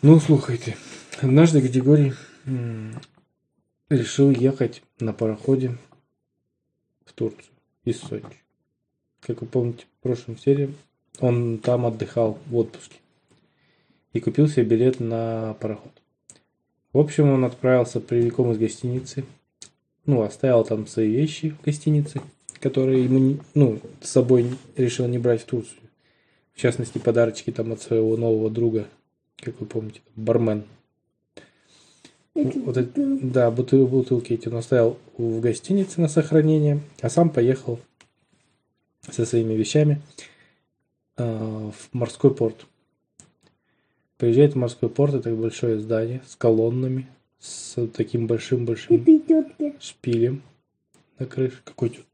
Ну, слухайте, однажды Григорий решил ехать на пароходе в Турцию из Сочи. Как вы помните, в прошлом серии он там отдыхал в отпуске и купил себе билет на пароход. В общем, он отправился прямиком из гостиницы, ну, оставил там свои вещи в гостинице, которые ему, ну, с собой решил не брать в Турцию. В частности, подарочки там от своего нового друга, как вы помните, бармен. Вот это- да, бутыл, бутылки эти он оставил в гостинице на сохранение, а сам поехал со своими вещами э, в морской порт. Приезжает в морской порт, это большое здание с колоннами, с таким большим-большим шпилем на крыше. Какой тёт-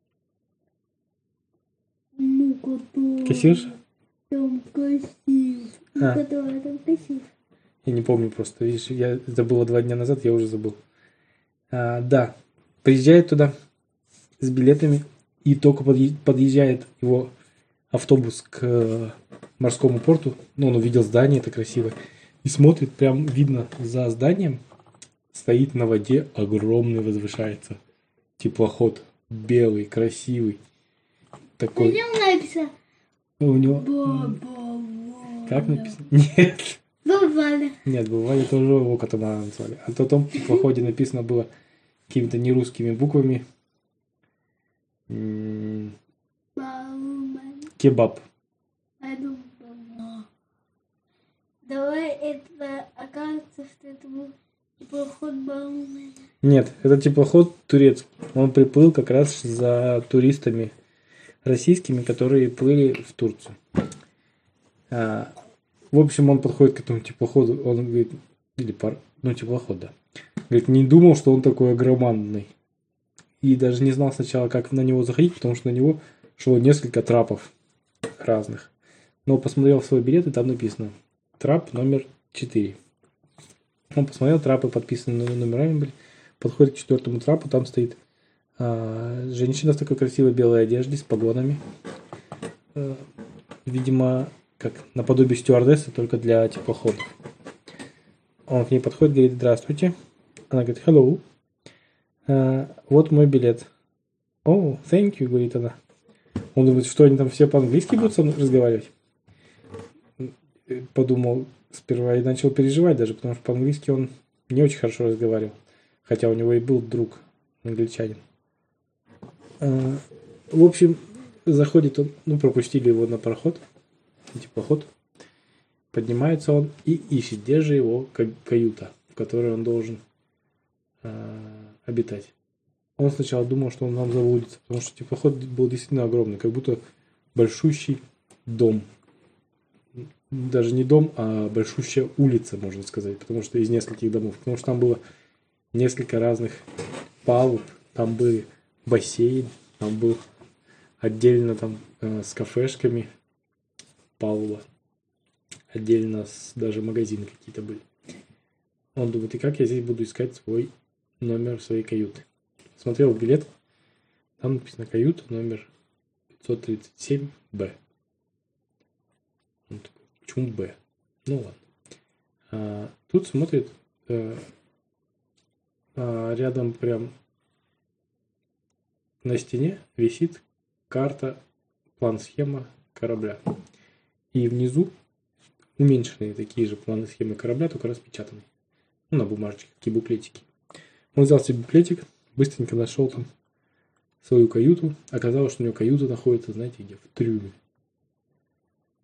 Ну. Кассирша? Там кассир. Ну, А. которая там кассир. Я не помню просто. Видишь, я это было два дня назад, я уже забыл. А, да, приезжает туда с билетами, и только подъе- подъезжает его автобус к э, морскому порту. Ну, он увидел здание, это красиво. И смотрит, прям видно за зданием стоит на воде огромный возвышается теплоход. Белый, красивый. Такой. Пойдем написано. У него... Баба. Как написано? Нет. Баба. Нет, бывали тоже его катамаран назвали. А то там в походе написано было какими-то нерусскими буквами. Кебаб. Давай это окажется, что это был теплоход Баумана. Нет, это теплоход турецкий. Он приплыл как раз за туристами российскими, которые плыли в Турцию. А, в общем, он подходит к этому теплоходу, он говорит, или пар, ну теплоход, да. Говорит, не думал, что он такой огромадный. И даже не знал сначала, как на него заходить, потому что на него шло несколько трапов разных. Но посмотрел свой билет, и там написано трап номер 4. Он посмотрел, трапы подписаны номерами были. Подходит к четвертому трапу, там стоит женщина в такой красивой белой одежде с погонами. Э, видимо, как наподобие стюардессы, только для теплоходов. Он к ней подходит, говорит, здравствуйте. Она говорит, hello. «А, вот мой билет. О, thank you, говорит она. Он думает, что они там все по-английски будут со мной разговаривать. Э, Подумал сперва и начал переживать даже, потому что по-английски он не очень хорошо разговаривал. Хотя у него и был друг англичанин. А, В общем, заходит он, ну, пропустили его на пароход, теплоход. Поднимается он и ищет, где же его ка- каюта, в которой он должен а, обитать. Он сначала думал, что он нам заблудится, потому что теплоход был действительно огромный, как будто большущий дом. Даже не дом, а большущая улица, можно сказать, потому что из нескольких домов. Потому что там было несколько разных палуб, там был бассейн, там был отдельно там э, с кафешками палуба, отдельно с, даже магазины какие-то были. Он думает, и как я здесь буду искать свой номер своей каюты? Смотрел в билет, там написано каюта номер 537Б. Он такой, почему Б? Ну ладно. А, тут смотрит э, а, рядом прям на стене висит карта, план-схема корабля. И внизу уменьшенные такие же планы схемы корабля, только распечатанные. Ну, на бумажечке, такие буклетики. Он взял себе буклетик, быстренько нашел там свою каюту. Оказалось, что у него каюта находится, знаете где? В трюме.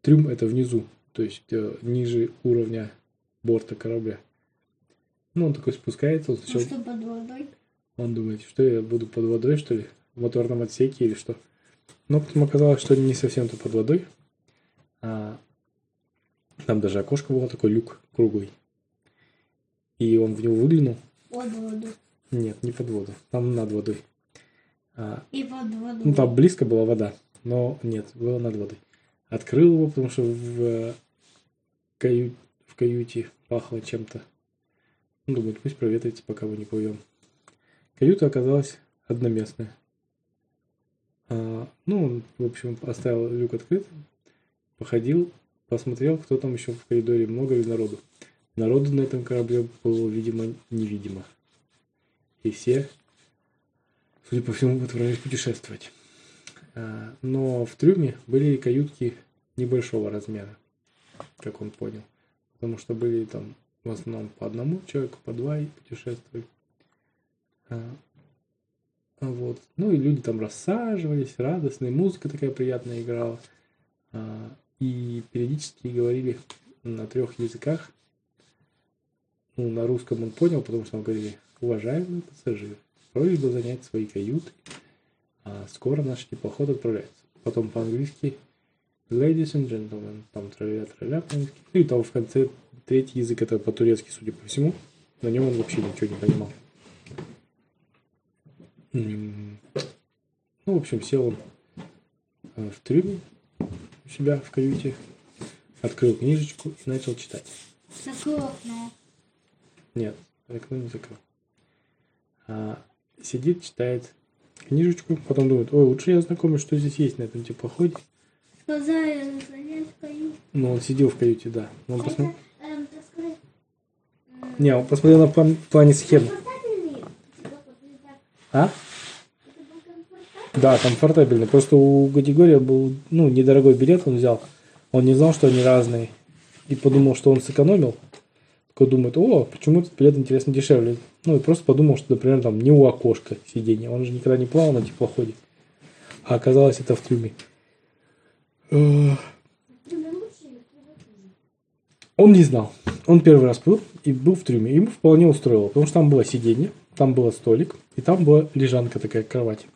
Трюм это внизу, то есть э, ниже уровня борта корабля. Ну, он такой спускается, он Ну сначала- что, под водой? он думает, что я буду под водой, что ли? В моторном отсеке или что? Но потом оказалось, что не совсем-то под водой. А там даже окошко было, такой люк круглый. И он в него выглянул. Под воду. Нет, не под воду. Там над водой. А, И под воду. ну, там близко была вода, но нет, было над водой. Открыл его, потому что в, каю- в каюте пахло чем-то. Ну, думает, пусть проветрится, пока мы не плывем. Каюта оказалась одноместная. А, ну, в общем, оставил люк открытым, походил, посмотрел, кто там еще в коридоре, много ли народу. Народу на этом корабле было, видимо, невидимо. И все, судя по всему, отправились путешествовать. А, Но в трюме были каютки небольшого размера, как он понял. Потому что были там в основном по одному человеку, по два и путешествовали. Вот. Ну и люди там рассаживались, радостные, музыка такая приятная играла. А, И периодически говорили на трех языках. Ну, на русском он понял, потому что там говорили, уважаемые пассажиры, просьба занять свои каюты. А скоро наш теплоход отправляется. Потом по-английски Ladies and gentlemen, там траля траля по-английски. Ну и там в конце третий язык, это по-турецки, судя по всему. На нем он вообще ничего не понимал. Ну, в общем, сел он э, в трюме у себя в каюте, открыл книжечку и начал читать. Закрой окно. Нет, окно не закрыл. А, сидит, читает книжечку, потом думает, ой, лучше я ознакомлюсь, что здесь есть на этом теплоходе. Сказали занять каюту. Ну, он сидел в каюте, да. Он посмотрел... Эм, так сказать, м, Не, он посмотрел на план- плане схемы. комфортабельнее. Вот, не так. А? Комфортабельный. Да, комфортабельно. Просто у Гадигория был, ну, недорогой билет он взял. Он не знал, что они разные. И подумал, что он сэкономил. Такой думает, о, почему этот билет интересно дешевле. Ну, и просто подумал, что, например, там не у окошка сиденье. Он же никогда не плавал на теплоходе. А оказалось, это в трюме. Он не знал. Он первый раз был и был в трюме. Ему вполне устроило, потому что там было сиденье, там был столик, и там была лежанка такая, кровать.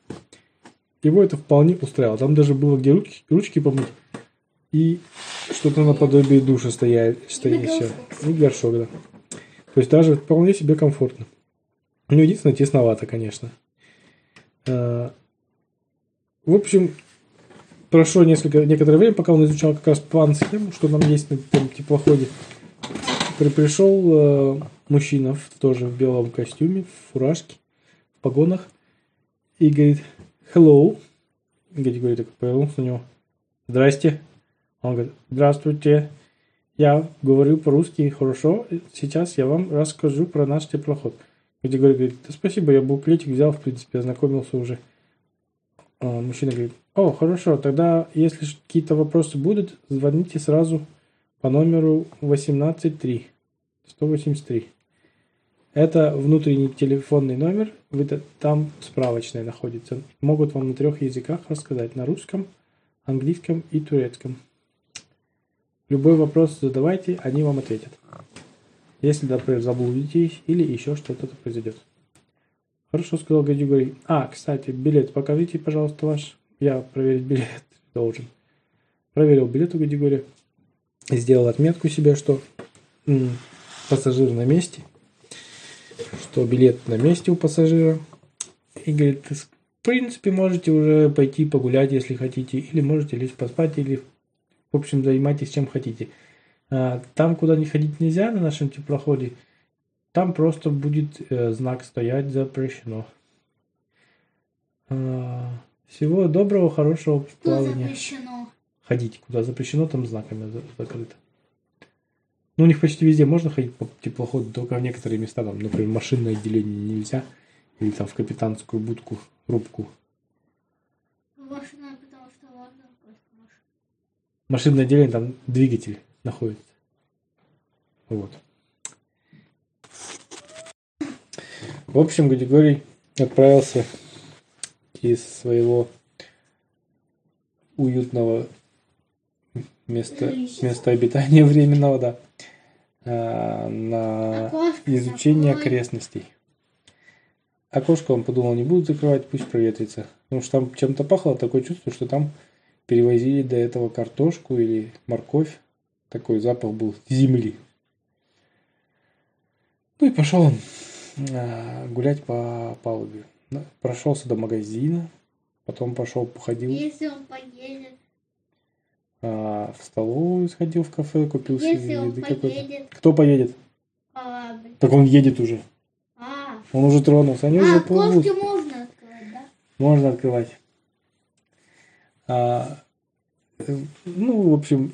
Его это вполне устраивало. Там даже было где ручки, ручки помыть. И что-то наподобие душа стоя, стоящее. И горшок, да. То есть даже вполне себе комфортно. Ну, единственное, тесновато, конечно. Э, В общем, прошло несколько, некоторое время, пока он изучал как раз план схему, что там есть на этом теплоходе. При- Пришел э, мужчина в, тоже в белом костюме, в фуражке, в погонах, и говорит, hello. Говорит, говорит, так повернулся на него. Здрасте. Он говорит, здравствуйте. Я говорю по-русски хорошо. Сейчас я вам расскажу про наш теплоход. Где говорит, да спасибо, я буклетик взял, в принципе, ознакомился уже. А, мужчина говорит, о, хорошо, тогда, если какие-то вопросы будут, звоните сразу по номеру 183. 183. Это внутренний телефонный номер, вы там справочная находится. Могут вам на трех языках рассказать, на русском, английском и турецком. Любой вопрос задавайте, они вам ответят. Если, например, заблудитесь или еще что-то произойдет. Хорошо, сказал Гадюгорий. А, кстати, билет покажите, пожалуйста, ваш. Я проверить билет должен. Проверил билет у Гадюгория. Сделал отметку себе, что пассажир на месте. Что билет на месте у пассажира. И говорит, в принципе, можете уже пойти погулять, если хотите. Или можете лечь поспать, или, в общем, занимайтесь чем хотите. А, Там, куда не ходить нельзя на нашем теплоходе, там просто будет э, знак стоять запрещено. А, Всего доброго, хорошего Что плавания. запрещено? Ходить куда запрещено, там знаками за- закрыто. Ну, у них почти везде можно ходить по теплоходу, только в некоторые места, там, например, машинное отделение нельзя, или там в капитанскую будку, рубку. Машина, потому что просто машина. Машинное отделение, там двигатель находится. Вот. В общем, Гадигорий отправился из своего уютного места, Жилища. места обитания временного, да, а, на Окошко изучение закрой. окрестностей. Окошко он подумал, не будут закрывать, пусть проветрится. Потому что там чем-то пахло, такое чувство, что там перевозили до этого картошку или морковь. Такой запах был земли. Ну и пошел он а, гулять по палубе. Прошелся до магазина, потом пошел, походил Если он поедет, а, в столовую, сходил в кафе, купил себе если он еды какой-то. Кто поедет? по лабе. Так он едет уже. А, Он уже тронулся. Они уже а плывут. окошки можно открывать, да? Можно открывать. А, ну, в общем,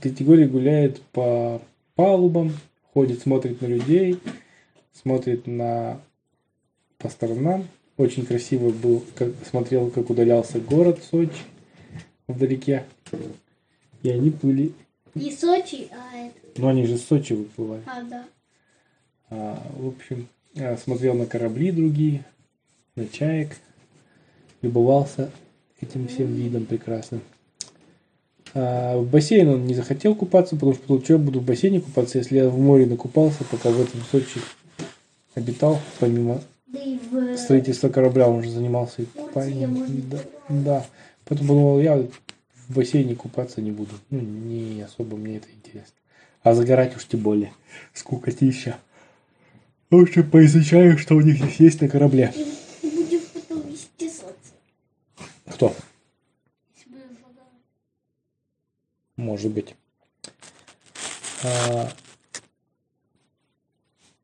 категория гуляет по палубам, ходит, смотрит на людей, смотрит на по сторонам. Очень красиво был, как, смотрел, как удалялся город Сочи вдалеке. И они плыли. Не Сочи, а это. Ну, они же с Сочи выплывали. А, да. А, в общем, смотрел на корабли другие, на чаек, любовался этим всем видом прекрасным. А, в бассейн он не захотел купаться, потому что что я буду в бассейне купаться, если я в море накупался, пока в этом Сочи обитал, помимо Да и в... строительства корабля он уже занимался и купанием. Да, да. Поэтому подумал, я в бассейне купаться не буду. Ну, не особо мне это интересно. А загорать уж тем более. Скукотища. Лучше поизучаю, что у них здесь есть на корабле. И будем потом вести солнце. Кто? Может быть. А,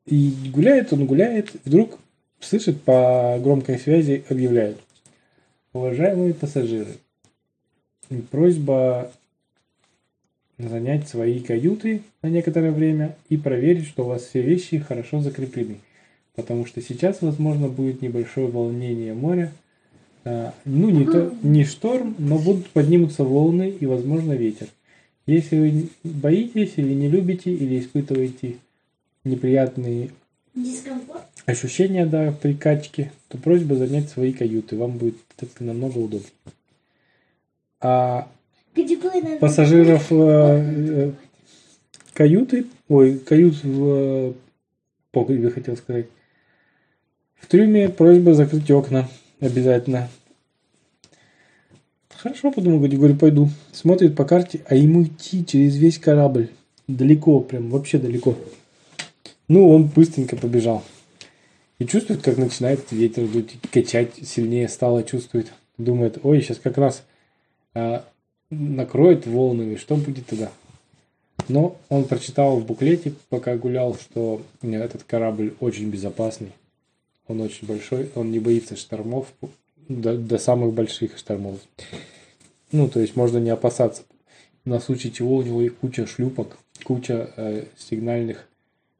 И гуляет он, гуляет, вдруг слышит по громкой связи объявляют. Уважаемые пассажиры, просьба занять свои каюты на некоторое время и проверить, что у вас все вещи хорошо закреплены. Потому что сейчас, возможно, будет небольшое волнение моря. А, Ну, не, то, не шторм, но будут поднимутся волны и, возможно, ветер. Если вы боитесь или не любите, или испытываете неприятные Дискомфорт. ощущения да, при качке, то просьба занять свои каюты. Вам будет это намного удобнее. А пассажиров э, э, каюты, ой, кают в э, погребе, хотел сказать. В трюме просьба закрыть окна обязательно. Хорошо, подумал Григорий, пойду. Смотрит по карте, а ему идти через весь корабль. Далеко, прям вообще далеко. Ну, он быстренько побежал. И чувствует, как начинает ветер дуть, качать сильнее стало, чувствует. Думает, ой, сейчас как раз накроет волнами, что будет тогда? Но он прочитал в буклете, пока гулял, что этот корабль очень безопасный. Он очень большой, он не боится штормов, до, до самых больших штормов. Ну, то есть можно не опасаться. На случай чего у него и куча шлюпок, куча э, сигнальных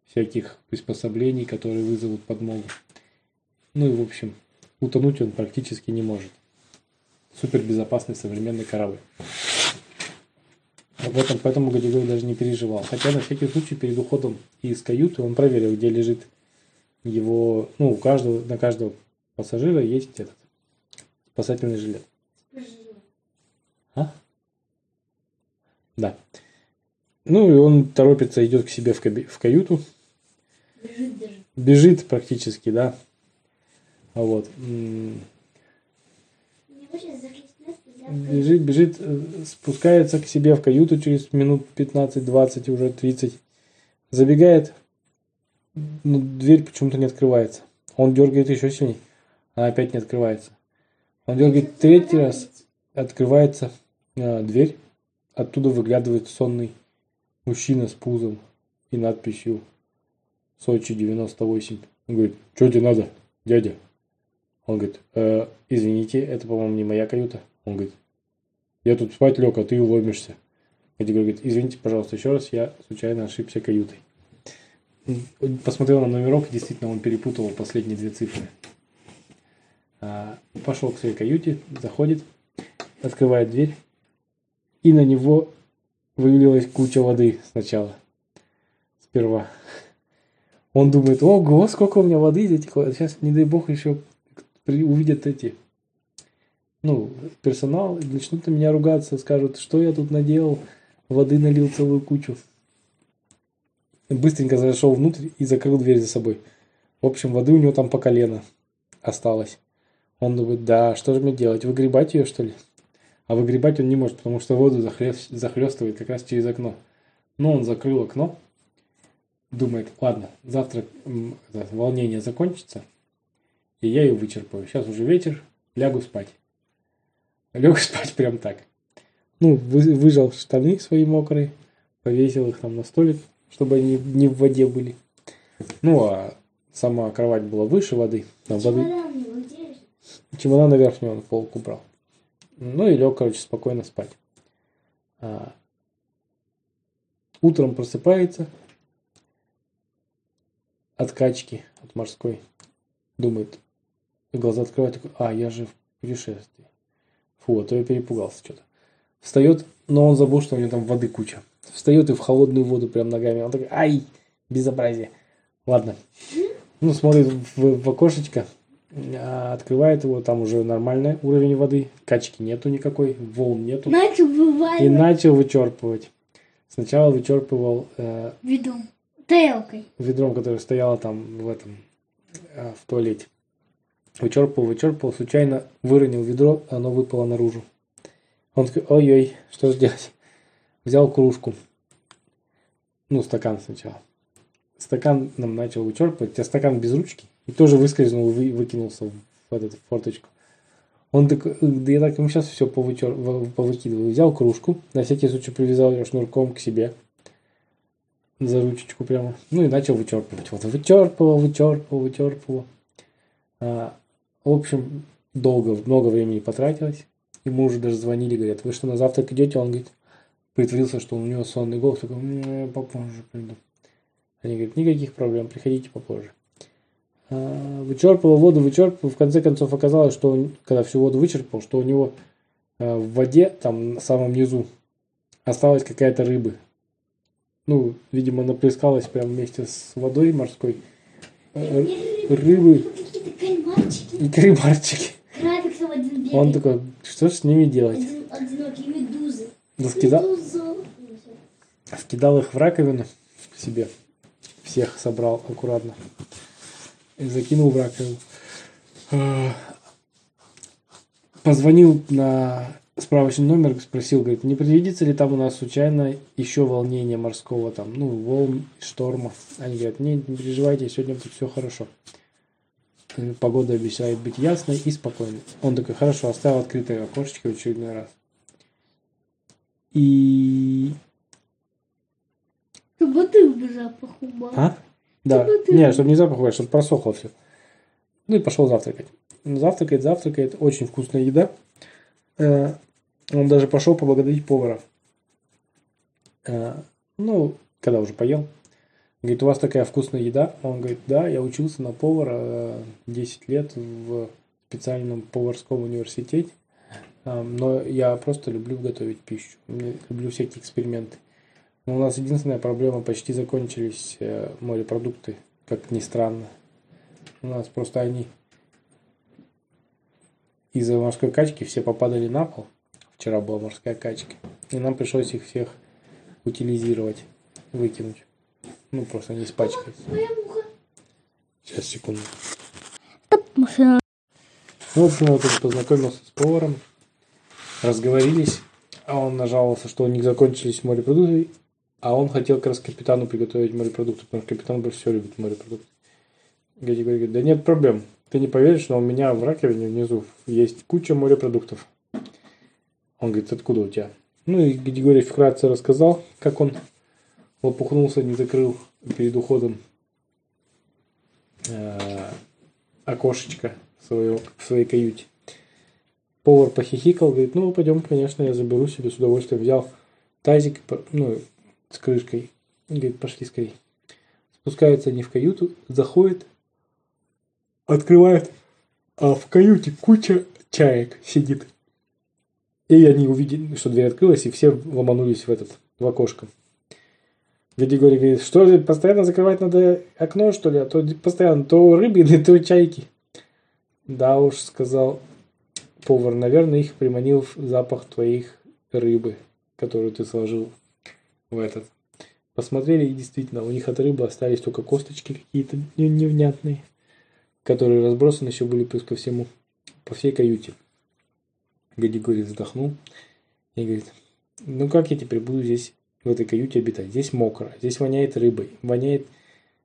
всяких приспособлений, которые вызовут подмогу. Ну и в общем, утонуть он практически не может. Супер безопасный современный корабль. Об этом поэтому Гадюгой даже не переживал. Хотя на всякий случай перед уходом из каюты он проверил, где лежит его, ну, у каждого, на каждого пассажира есть этот спасательный жилет. А? Да. Ну и он торопится, идет к себе в, каби- в каюту, Бежит даже. бежит практически, да. Вот. м, Не хочешь закрыть место для Бежит, бежит, э, спускается к себе в каюту через минут 15-20, уже 30. Забегает, но дверь почему-то не открывается. Он дергает еще сильнее, она опять не открывается. Он дергает третий раз, открывается а, дверь, оттуда выглядывает сонный мужчина с пузом и надписью Сочи 98. Он говорит, что тебе надо, дядя? Он говорит, «Э, извините, это, по-моему, не моя каюта. Он говорит, я тут спать лег, а ты ломишься. Эдигар говорит, извините, пожалуйста, еще раз, я случайно ошибся каютой. Посмотрел на номерок, и действительно он перепутал последние две цифры. А, Пошел к своей каюте, заходит, открывает дверь, и на него вылилась куча воды сначала. Сперва. Он думает, ого, сколько у меня воды затекло. Сейчас, не дай бог, еще при- увидят эти, ну, персонал, начнут на меня ругаться, скажут, что я тут наделал, воды налил целую кучу. Быстренько зашел внутрь и закрыл дверь за собой. В общем, воды у него там по колено осталось. Он думает, да, что же мне делать, выгребать ее, что ли? А выгребать он не может, потому что воду захлест- захлестывает как раз через окно. Но он закрыл окно, думает, ладно, завтра волнение закончится, и я ее вычерпаю. Сейчас уже вечер, лягу спать. Лег спать прям так. Ну, вы- выжал штаны свои мокрые, повесил их там на столик, чтобы они не в воде были. Ну, а сама кровать была выше воды. Там воды... Чемодан на верхнюю он полку убрал. Ну и лег, короче, спокойно спать. А, Утром просыпается, от качки, от морской. Думает, глаза открывает, такой, а, я же в путешествии. Фу, а то я перепугался что-то. Встает, но он забыл, что у него там воды куча. Встает и в холодную воду прям ногами. Он такой, ай, безобразие. Ладно. Ну, смотрит в, в окошечко, а, открывает его, там уже нормальный уровень воды, качки нету никакой, волн нету. Начал И вываливать начал вычерпывать. Сначала вычерпывал э, ведом. Тарелкой. ведром, которое стояло там в этом, э, в туалете. Вычерпывал, вычерпывал, случайно выронил ведро, оно выпало наружу. Он такой, ой-ой, что же делать? Взял кружку. Ну, стакан сначала. Стакан нам начал вычерпывать, а стакан без ручки. И тоже выскользнул, вы, выкинулся в в форточку. Он такой, да я так ему сейчас все повычер, повыкидываю. Взял кружку, на всякий случай привязал ее шнурком к себе. За ручечку прямо. Ну и начал вычерпывать. Вот вычерпывал, вычерпывал, вычерпывал. А, в общем, долго, много времени потратилось. Ему уже даже звонили, говорят, вы что, на завтрак идете? Он говорит, притворился, что у него сонный голос, такой, «М, я попозже приду. Они говорят, никаких проблем, приходите попозже. А, Вычерпывал воду, вычерпывал. В конце концов оказалось, что он, когда всю воду вычерпал, что у него а, в воде, там на самом низу, осталась какая-то рыба. Ну, видимо, наплескалась прямо вместе с водой морской. Э, Рыбы Какие-то кальмарчики. и кальмарчики. Крабик там один бегает. Он такой, что с ними делать? Один, одинокий медузы. Да скидал, Медуза. скидал их в раковину себе. Всех собрал аккуратно. И закинул в раковину. Э, Позвонил на справочный номер, спросил, говорит, не предвидится ли там у нас случайно еще волнение морского, там, ну, волн, шторма. Они говорят, не, не переживайте, сегодня тут все хорошо. Погода обещает быть ясной и спокойной. Он такой, хорошо, оставил открытое окошечко в очередной раз. И Чтобы ты бы запах убрал. А? Да. Чтобы Не, чтобы не запах, убрать, чтобы просохло все. Ну и пошел завтракать. Завтракает, завтракает. Очень вкусная еда. Э, Он даже пошел поблагодарить повара. Э, Ну, когда уже поел. Говорит, у вас такая вкусная еда. Он говорит, да, я учился на повара э, 10 лет в специальном поварском университете. А, Но я просто люблю готовить пищу. Люблю всякие эксперименты. Но у нас единственная проблема, почти закончились э, морепродукты, как ни странно. У нас просто они из-за морской качки все попадали на пол. Вчера была морская качка. И нам пришлось их всех утилизировать, выкинуть. Ну, просто. Моя муха. Сейчас, секунду. Ну, в общем, вот тут познакомился с поваром, разговорились, а он нажаловался, что у них закончились морепродукты, а он хотел как раз капитану приготовить морепродукты, потому что капитан больше всего любит морепродукты. Геди говорит, да нет проблем, ты не поверишь, но у меня в раковине внизу есть куча морепродуктов. Он говорит, откуда у тебя? Ну и Григорий вкратце рассказал, как он лопухнулся, не закрыл перед уходом окошечко своего, в своей каюте. Повар похихикал, говорит, ну, пойдем, конечно, я заберу себе с удовольствием. Взял тазик, ну, с крышкой. Говорит, пошли скорее. Спускаются они в каюту, заходит, открывает, а в каюте куча чаек сидит. И они увидели, что дверь открылась, и все ломанулись в этот, в окошко. Григорий говорит, что же, постоянно закрывать надо окно, что ли? А то постоянно то рыбины, то чайки. Да уж, сказал повар, наверное, их приманил в запах твоих рыбы, которую ты сложил в этот. Посмотрели, и действительно, у них от рыбы остались только косточки какие-то не- невнятные, которые разбросаны еще были плюс ко всему, по всей каюте. Гадигорий вздохнул и говорит, ну как я теперь буду здесь, в этой каюте обитать? Здесь мокро, здесь воняет рыбой, воняет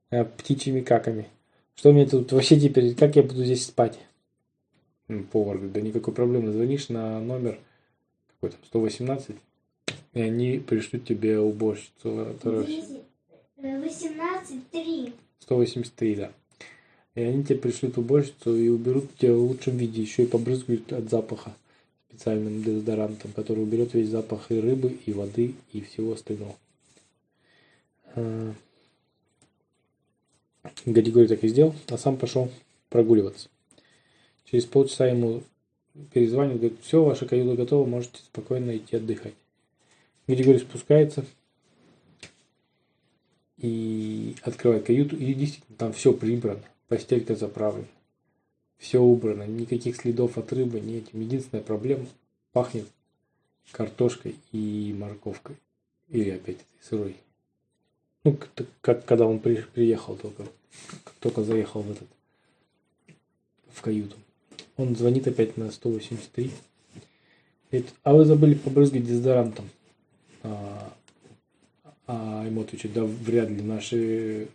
э, птичьими каками. Что мне тут вообще теперь, как я буду здесь спать? Повар говорит, да никакой проблемы, звонишь на номер какой там, 118, и они пришлют тебе уборщицу, которая... 18-3. 183, да. И они тебе пришлют уборщицу и уберут тебя в лучшем виде, еще и побрызгают от запаха специальным дезодорантом, который уберет весь запах и рыбы, и воды, и всего остального. А, Гадигорий так и сделал, а сам пошел прогуливаться. Через полчаса ему перезванивают, говорит, все, ваша каюта готова, можете спокойно идти отдыхать. Григорий спускается и открывает каюту, и действительно там все прибрано, постелька заправлена, все убрано, никаких следов от рыбы, нет. Единственная проблема – пахнет картошкой и морковкой. Или опять сырой. Ну, как, как когда он при, приехал только, только заехал в этот, в каюту. Он звонит опять на 183. Говорит, а вы забыли побрызгать дезодорантом. А, а ему отвечают, да вряд ли наши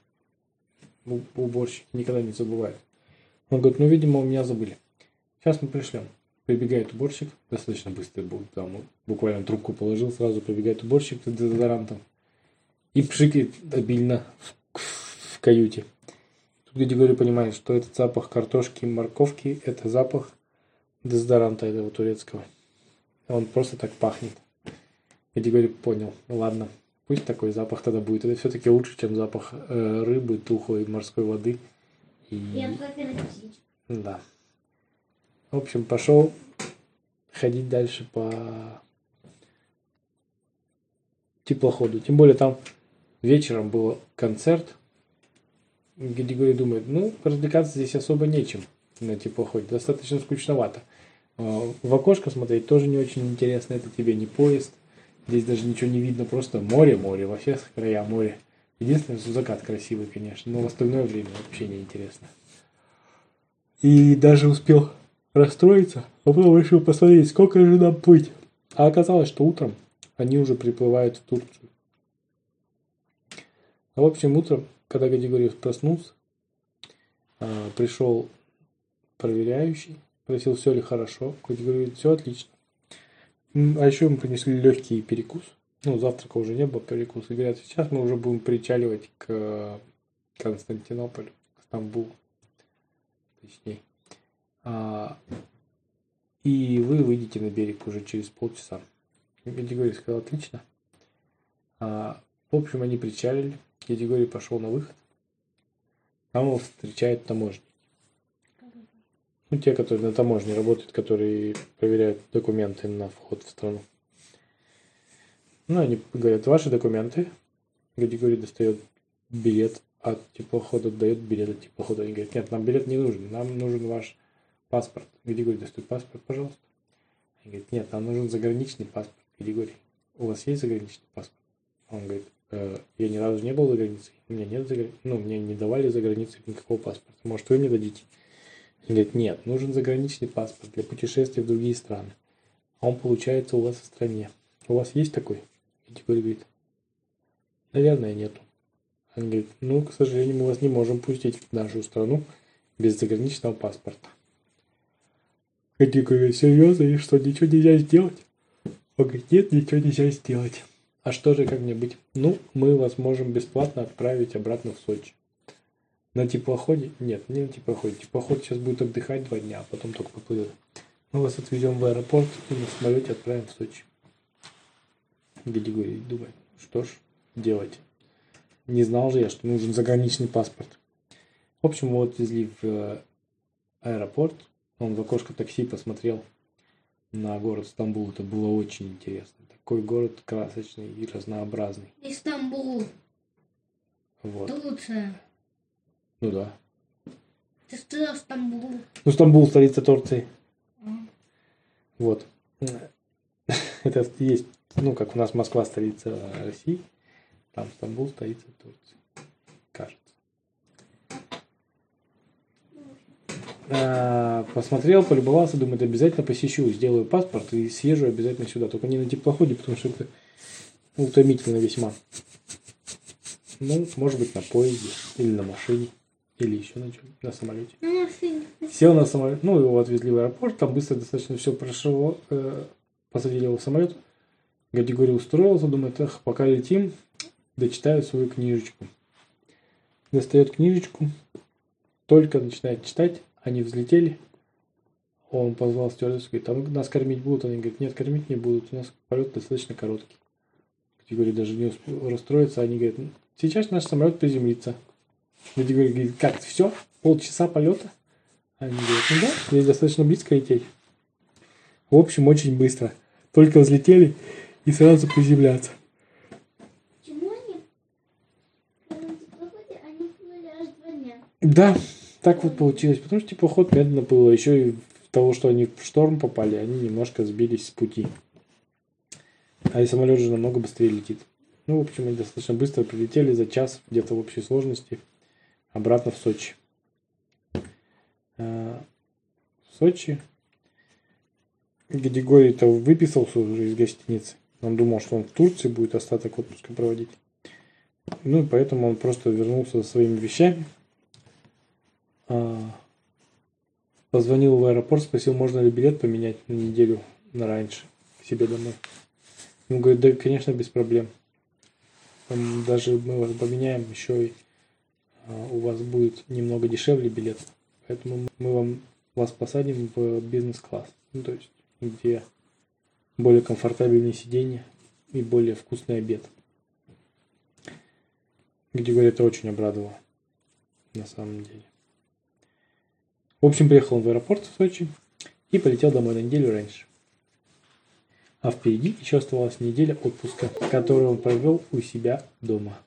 уборщики никогда не забывают. Он говорит, ну, видимо, у меня забыли. Сейчас мы пришлем. Прибегает уборщик, достаточно быстро, там, буквально трубку положил, сразу прибегает уборщик с дезодорантом и пшикает обильно в, каюте. Тут Григорий понимает, что этот запах картошки и морковки – это запах дезодоранта этого турецкого. Он просто так пахнет. Григорий понял, ладно, пусть такой запах тогда будет. Это все-таки лучше, чем запах э, рыбы, тухлой морской воды. И... Да. В общем, пошел ходить дальше по теплоходу. Тем более там вечером был концерт. Григорий думает, ну, развлекаться здесь особо нечем на теплоходе. Достаточно скучновато. А, в окошко смотреть тоже не очень интересно. Это тебе не поезд. Здесь даже ничего не видно. Просто море, море. Во всех края море. Единственное, что закат красивый, конечно. Но в остальное время вообще не интересно. И даже успел расстроиться, а потом решил посмотреть, сколько же нам плыть. А оказалось, что утром они уже приплывают в Турцию. А в общем, утром, когда Гадигорьев проснулся, а, пришел проверяющий, спросил, все ли хорошо. Гадигорий говорит, все отлично. А еще ему принесли легкий перекус. Ну, завтрака уже не было, перекус. И говорят, сейчас мы уже будем причаливать к Константинополю, к Стамбулу. Точнее. А, и вы выйдете на берег уже через полчаса. Григорий сказал, отлично. А, в общем, они причалили. Григорий пошел на выход. Там его встречает таможня. Ну, те, которые на таможне работают, которые проверяют документы на вход в страну. Ну, они говорят, ваши документы. Григорий достает билет от теплохода, дает билет от теплохода. Они говорят, нет, нам билет не нужен, нам нужен ваш паспорт. Григорий достает паспорт, пожалуйста. Они говорят, нет, нам нужен заграничный паспорт. Григорий, у вас есть заграничный паспорт? Он говорит, э, я ни разу не был за границей, у меня нет заграни... ну, мне не давали за границей никакого паспорта. Может, вы мне дадите? Он говорит, нет, нужен заграничный паспорт для путешествий в другие страны. А он получается у вас в стране. У вас есть такой? Григорий говорит, наверное, нету. Он говорит, ну, к сожалению, мы вас не можем пустить в нашу страну без заграничного паспорта. Эдди говорит, серьезно, и что, ничего нельзя сделать? Он говорит, нет, ничего нельзя сделать. А что же, как мне быть? Ну, мы вас можем бесплатно отправить обратно в Сочи. На теплоходе? Нет, не на теплоходе. Теплоход сейчас будет отдыхать два дня, а потом только поплывет. Мы вас отвезем в аэропорт и на самолете отправим в Сочи. Григорий думает, что ж делать. Не знал же я, что нужен заграничный паспорт. В общем, его отвезли в э, аэропорт, он в окошко такси посмотрел на город Стамбул. Это было очень интересно. Такой город красочный и разнообразный. Истамбул. Вот. Турция. Ну да. Ты сказал Стамбул. Ну, Стамбул, столица Турции. А. Вот. Это есть, ну, как у нас Москва, столица России. Там Стамбул, столица Турции. Кажется. А, посмотрел, полюбовался, думает, обязательно посещу, сделаю паспорт и съезжу обязательно сюда. Только не на теплоходе, потому что это утомительно весьма. Ну, может быть, на поезде или на машине. Или еще на чем? На самолете. На машине. Сел на самолет, ну, его отвезли в аэропорт, там быстро достаточно все прошло, э, посадили его в самолет. Гадигорий устроился, думает, эх, пока летим, дочитаю свою книжечку. Достает книжечку, только начинает читать, они взлетели, он позвал стюардессу, говорит, а нас кормить будут? Они говорят, нет, кормить не будут, у нас полет достаточно короткий. Категория даже не успел расстроиться, они говорят, сейчас наш самолет приземлится. Григорий говорит, как, все? Полчаса полета? Они говорят, ну да, здесь достаточно близко лететь. В общем, очень быстро. Только взлетели и сразу приземляться. Почему они? Когда на теплоходе, они плыли аж два дня. Да, так вот получилось. Потому что теплоход медленно плыл. Еще и того, что они в шторм попали, они немножко сбились с пути. А и самолет же намного быстрее летит. Ну, в общем, они достаточно быстро прилетели за час где-то в общей сложности обратно в Сочи. А, В Сочи Григорий-то выписался уже из гостиницы. Он думал, что он в Турции будет остаток отпуска проводить. Ну, и поэтому он просто вернулся за своими вещами. А, Позвонил в аэропорт, спросил, можно ли билет поменять на неделю на раньше к себе домой. Он говорит, да, конечно, без проблем. Там даже мы вас поменяем, еще и а, у вас будет немного дешевле билет. Поэтому мы вам вас посадим в бизнес-класс. Ну, то есть, где более комфортабельные сиденья и более вкусный обед. Говорят, это очень обрадовало. На самом деле. В общем, приехал он в аэропорт в Сочи и полетел домой на неделю раньше. А впереди еще оставалась неделя отпуска, которую он провел у себя дома.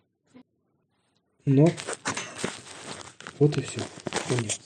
Но вот и все. Конец.